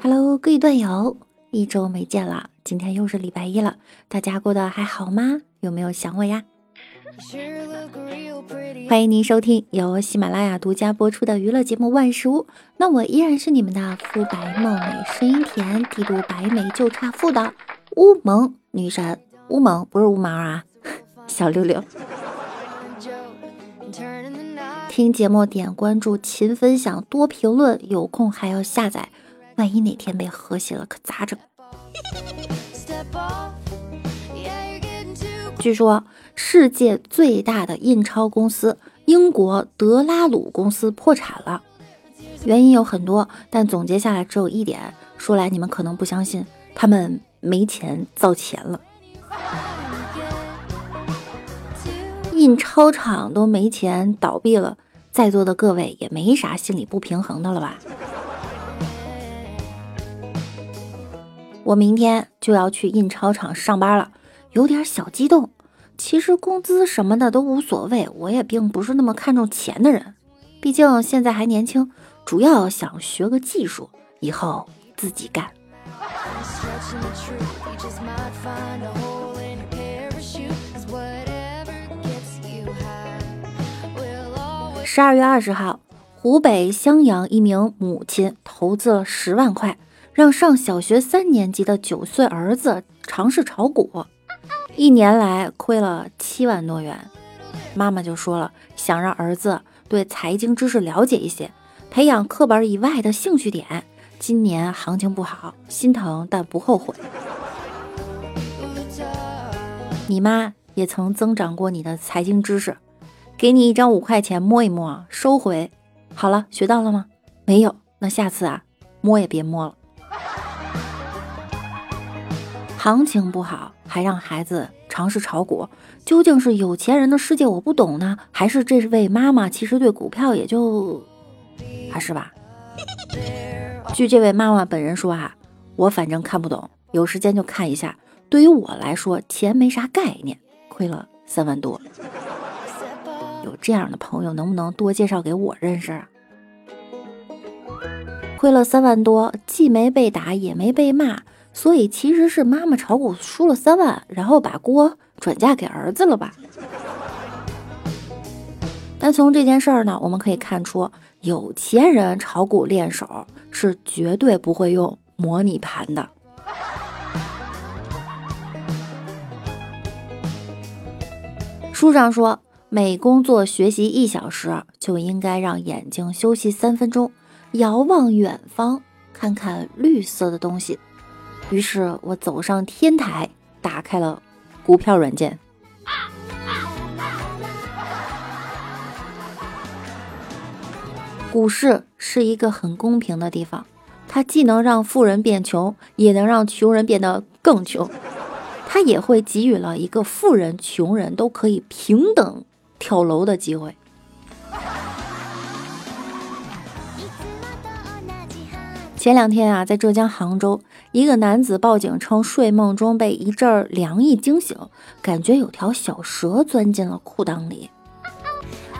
Hello，各位段友，一周没见了，今天又是礼拜一了，大家过得还好吗？有没有想我呀？欢迎您收听由喜马拉雅独家播出的娱乐节目《万事屋》，那我依然是你们的肤白貌美、声音甜、帝都白美就差富的乌蒙女神乌蒙，不是乌毛啊，小六六。听节目点关注，勤分享，多评论，有空还要下载。万一哪天被和谐了，可咋整？据说世界最大的印钞公司英国德拉鲁公司破产了，原因有很多，但总结下来只有一点，说来你们可能不相信，他们没钱造钱了。印钞厂都没钱倒闭了，在座的各位也没啥心理不平衡的了吧？我明天就要去印钞厂上班了，有点小激动。其实工资什么的都无所谓，我也并不是那么看重钱的人。毕竟现在还年轻，主要想学个技术，以后自己干。十二月二十号，湖北襄阳一名母亲投资了十万块。让上小学三年级的九岁儿子尝试炒股，一年来亏了七万多元。妈妈就说了，想让儿子对财经知识了解一些，培养课本以外的兴趣点。今年行情不好，心疼但不后悔。你妈也曾增长过你的财经知识，给你一张五块钱摸一摸，收回。好了，学到了吗？没有，那下次啊，摸也别摸了。行情不好，还让孩子尝试炒股，究竟是有钱人的世界我不懂呢，还是这位妈妈其实对股票也就还 是吧？据这位妈妈本人说啊，我反正看不懂，有时间就看一下。对于我来说，钱没啥概念，亏了三万多。有这样的朋友，能不能多介绍给我认识啊？亏了三万多，既没被打，也没被骂。所以其实是妈妈炒股输了三万，然后把锅转嫁给儿子了吧？但从这件事儿呢，我们可以看出，有钱人炒股练手是绝对不会用模拟盘的。书上说，每工作学习一小时，就应该让眼睛休息三分钟，遥望远方，看看绿色的东西。于是我走上天台，打开了股票软件。股市是一个很公平的地方，它既能让富人变穷，也能让穷人变得更穷。它也会给予了一个富人、穷人都可以平等跳楼的机会。前两天啊，在浙江杭州，一个男子报警称睡梦中被一阵凉意惊醒，感觉有条小蛇钻进了裤裆里。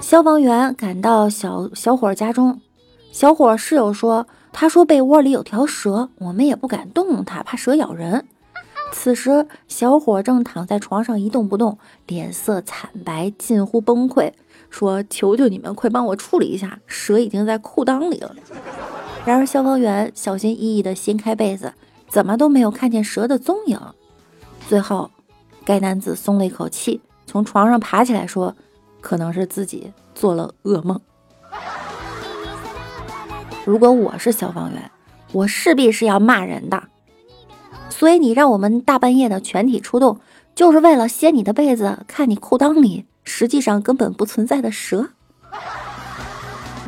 消防员赶到小小伙家中，小伙室友说：“他说被窝里有条蛇，我们也不敢动它，怕蛇咬人。”此时，小伙正躺在床上一动不动，脸色惨白，近乎崩溃，说：“求求你们，快帮我处理一下，蛇已经在裤裆里了。”然而，消防员小心翼翼地掀开被子，怎么都没有看见蛇的踪影。最后，该男子松了一口气，从床上爬起来说：“可能是自己做了噩梦。”如果我是消防员，我势必是要骂人的。所以，你让我们大半夜的全体出动，就是为了掀你的被子，看你裤裆里实际上根本不存在的蛇。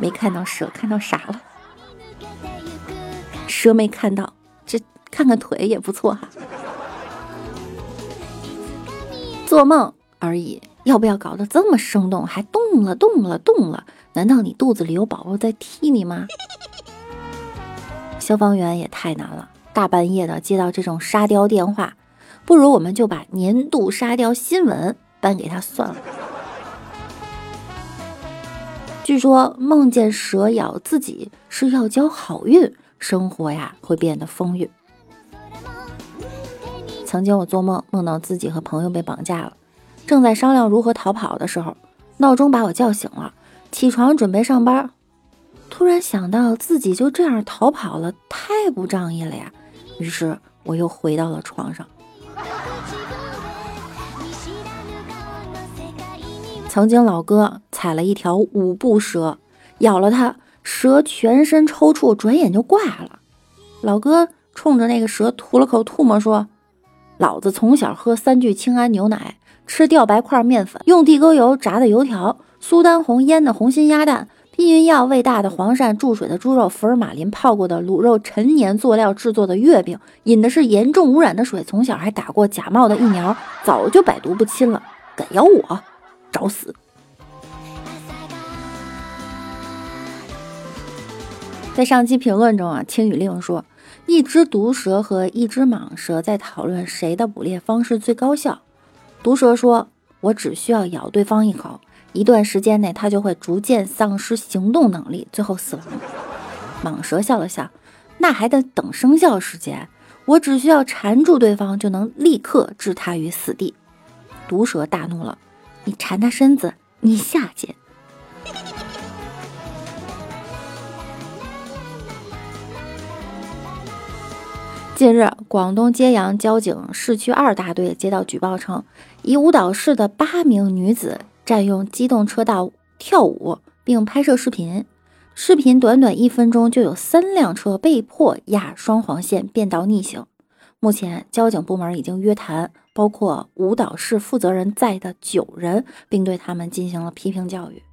没看到蛇，看到啥了？蛇没看到，这看看腿也不错哈。做梦而已，要不要搞得这么生动？还动了，动了，动了？难道你肚子里有宝宝在踢你吗？消防员也太难了，大半夜的接到这种沙雕电话，不如我们就把年度沙雕新闻颁给他算了。据说梦见蛇咬自己是要交好运。生活呀会变得丰裕。曾经我做梦梦到自己和朋友被绑架了，正在商量如何逃跑的时候，闹钟把我叫醒了，起床准备上班。突然想到自己就这样逃跑了，太不仗义了呀！于是我又回到了床上。曾经老哥踩了一条五步蛇，咬了它，蛇全身抽搐，转眼就挂了。老哥冲着那个蛇吐了口唾沫，说：“老子从小喝三聚氰胺牛奶，吃吊白块面粉，用地沟油炸的油条，苏丹红腌的红心鸭蛋。”避孕药喂大的黄鳝注水的猪肉，福尔马林泡过的卤肉，陈年佐料制作的月饼，饮的是严重污染的水，从小还打过假冒的疫苗，早就百毒不侵了。敢咬我，找死！在上期评论中啊，青雨令说，一只毒蛇和一只蟒蛇在讨论谁的捕猎方式最高效。毒蛇说：“我只需要咬对方一口。”一段时间内，他就会逐渐丧失行动能力，最后死亡。蟒蛇笑了笑，那还得等生效时间。我只需要缠住对方，就能立刻置他于死地。毒蛇大怒了，你缠他身子，你下贱。近日，广东揭阳交警市区二大队接到举报称，一舞蹈室的八名女子。占用机动车道跳舞，并拍摄视频。视频短短一分钟，就有三辆车被迫压双黄线变道逆行。目前，交警部门已经约谈包括舞蹈室负责人在的九人，并对他们进行了批评教育。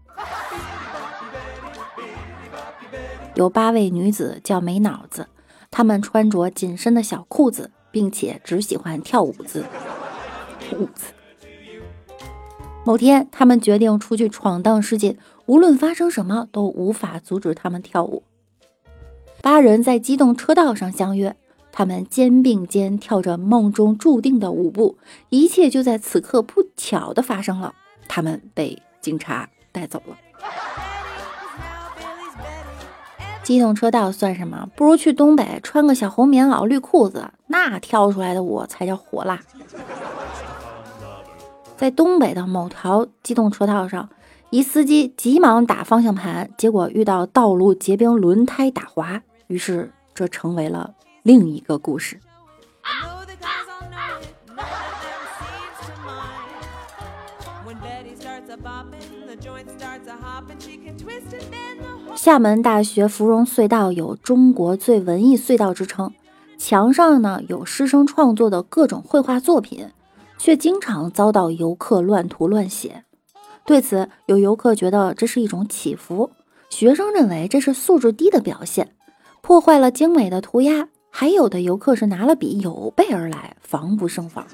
有八位女子叫没脑子，他们穿着紧身的小裤子，并且只喜欢跳舞子。舞子。某天，他们决定出去闯荡世界，无论发生什么都无法阻止他们跳舞。八人在机动车道上相约，他们肩并肩跳着梦中注定的舞步，一切就在此刻不巧的发生了。他们被警察带走了。机动车道算什么？不如去东北穿个小红棉袄、绿裤子，那跳出来的舞才叫火辣。在东北的某条机动车道上，一司机急忙打方向盘，结果遇到道路结冰，轮胎打滑，于是这成为了另一个故事。厦门大学芙蓉隧道有“中国最文艺隧道”之称，墙上呢有师生创作的各种绘画作品。却经常遭到游客乱涂乱写，对此有游客觉得这是一种祈福，学生认为这是素质低的表现，破坏了精美的涂鸦。还有的游客是拿了笔有备而来，防不胜防。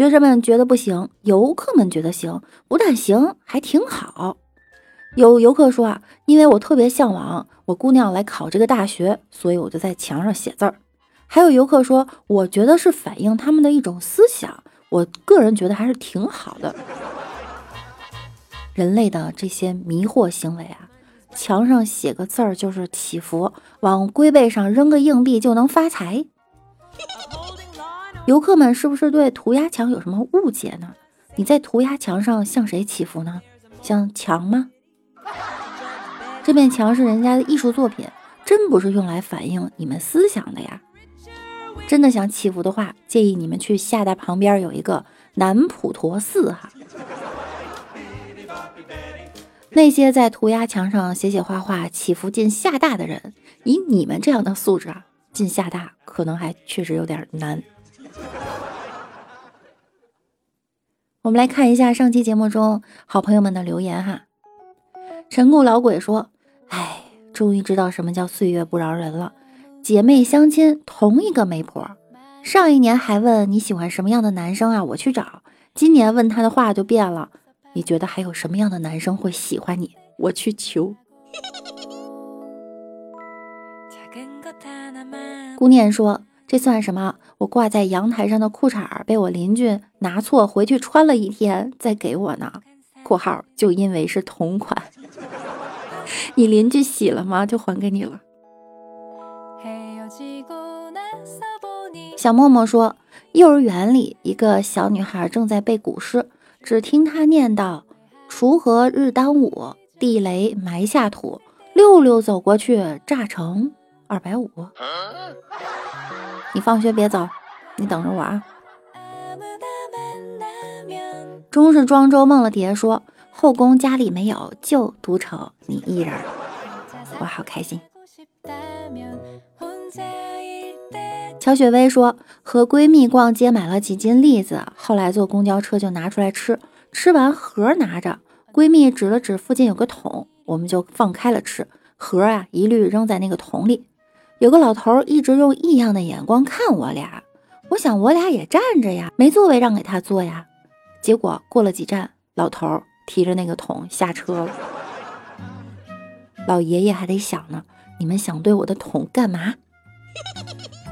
学生们觉得不行，游客们觉得行，不但行，还挺好。有游客说啊，因为我特别向往我姑娘来考这个大学，所以我就在墙上写字儿。还有游客说，我觉得是反映他们的一种思想，我个人觉得还是挺好的。人类的这些迷惑行为啊，墙上写个字儿就是祈福，往龟背上扔个硬币就能发财。游客们是不是对涂鸦墙有什么误解呢？你在涂鸦墙上向谁祈福呢？向墙吗？这面墙是人家的艺术作品，真不是用来反映你们思想的呀。真的想祈福的话，建议你们去厦大旁边有一个南普陀寺哈。那些在涂鸦墙上写写画画祈福进厦大的人，以你们这样的素质啊，进厦大可能还确实有点难。我们来看一下上期节目中好朋友们的留言哈。陈固老鬼说：“哎，终于知道什么叫岁月不饶人了。”姐妹相亲，同一个媒婆。上一年还问你喜欢什么样的男生啊？我去找。今年问他的话就变了。你觉得还有什么样的男生会喜欢你？我去求。姑念说：“这算什么？我挂在阳台上的裤衩被我邻居拿错，回去穿了一天再给我呢。”（括号就因为是同款。）你邻居洗了吗？就还给你了。小默默说，幼儿园里一个小女孩正在背古诗，只听她念叨：“锄禾日当午，地雷埋下土。”六六走过去，炸成二百五。你放学别走，你等着我啊。终是庄周梦了蝶说：“后宫佳丽没有，就独宠你一人。”我好开心。乔雪薇说：“和闺蜜逛街买了几斤栗子，后来坐公交车就拿出来吃，吃完盒拿着，闺蜜指了指附近有个桶，我们就放开了吃，盒啊一律扔在那个桶里。有个老头一直用异样的眼光看我俩，我想我俩也站着呀，没座位让给他坐呀。”结果过了几站，老头提着那个桶下车了。老爷爷还得想呢，你们想对我的桶干嘛？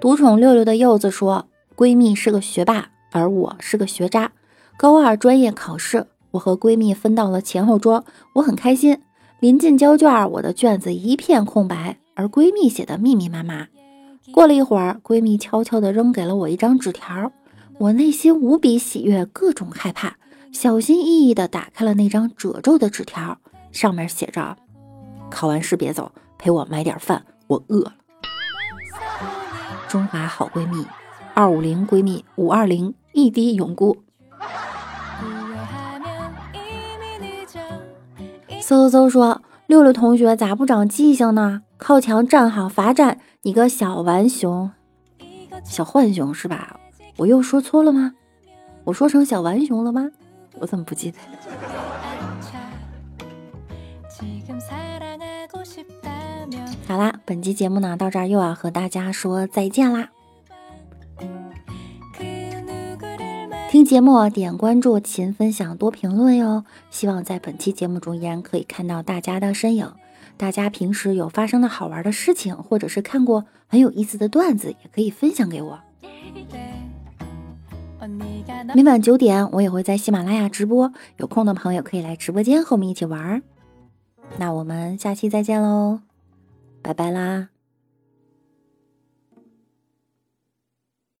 独宠六六的柚子说：“闺蜜是个学霸，而我是个学渣。高二专业考试，我和闺蜜分到了前后桌，我很开心。临近交卷，我的卷子一片空白，而闺蜜写的密密麻麻。”过了一会儿，闺蜜悄悄地扔给了我一张纸条，我内心无比喜悦，各种害怕，小心翼翼地打开了那张褶皱的纸条，上面写着：“考完试别走，陪我买点饭，我饿了。”中华好闺蜜，二五零闺蜜，五二零异地永固。嗖嗖说：“六六同学咋不长记性呢？靠墙站好，罚站。”你个小浣熊，小浣熊是吧？我又说错了吗？我说成小浣熊了吗？我怎么不记得？好啦，本期节目呢到这儿又要和大家说再见啦。听节目点关注，勤分享，多评论哟。希望在本期节目中依然可以看到大家的身影。大家平时有发生的好玩的事情，或者是看过很有意思的段子，也可以分享给我。每晚九点，我也会在喜马拉雅直播，有空的朋友可以来直播间和我们一起玩。那我们下期再见喽，拜拜啦！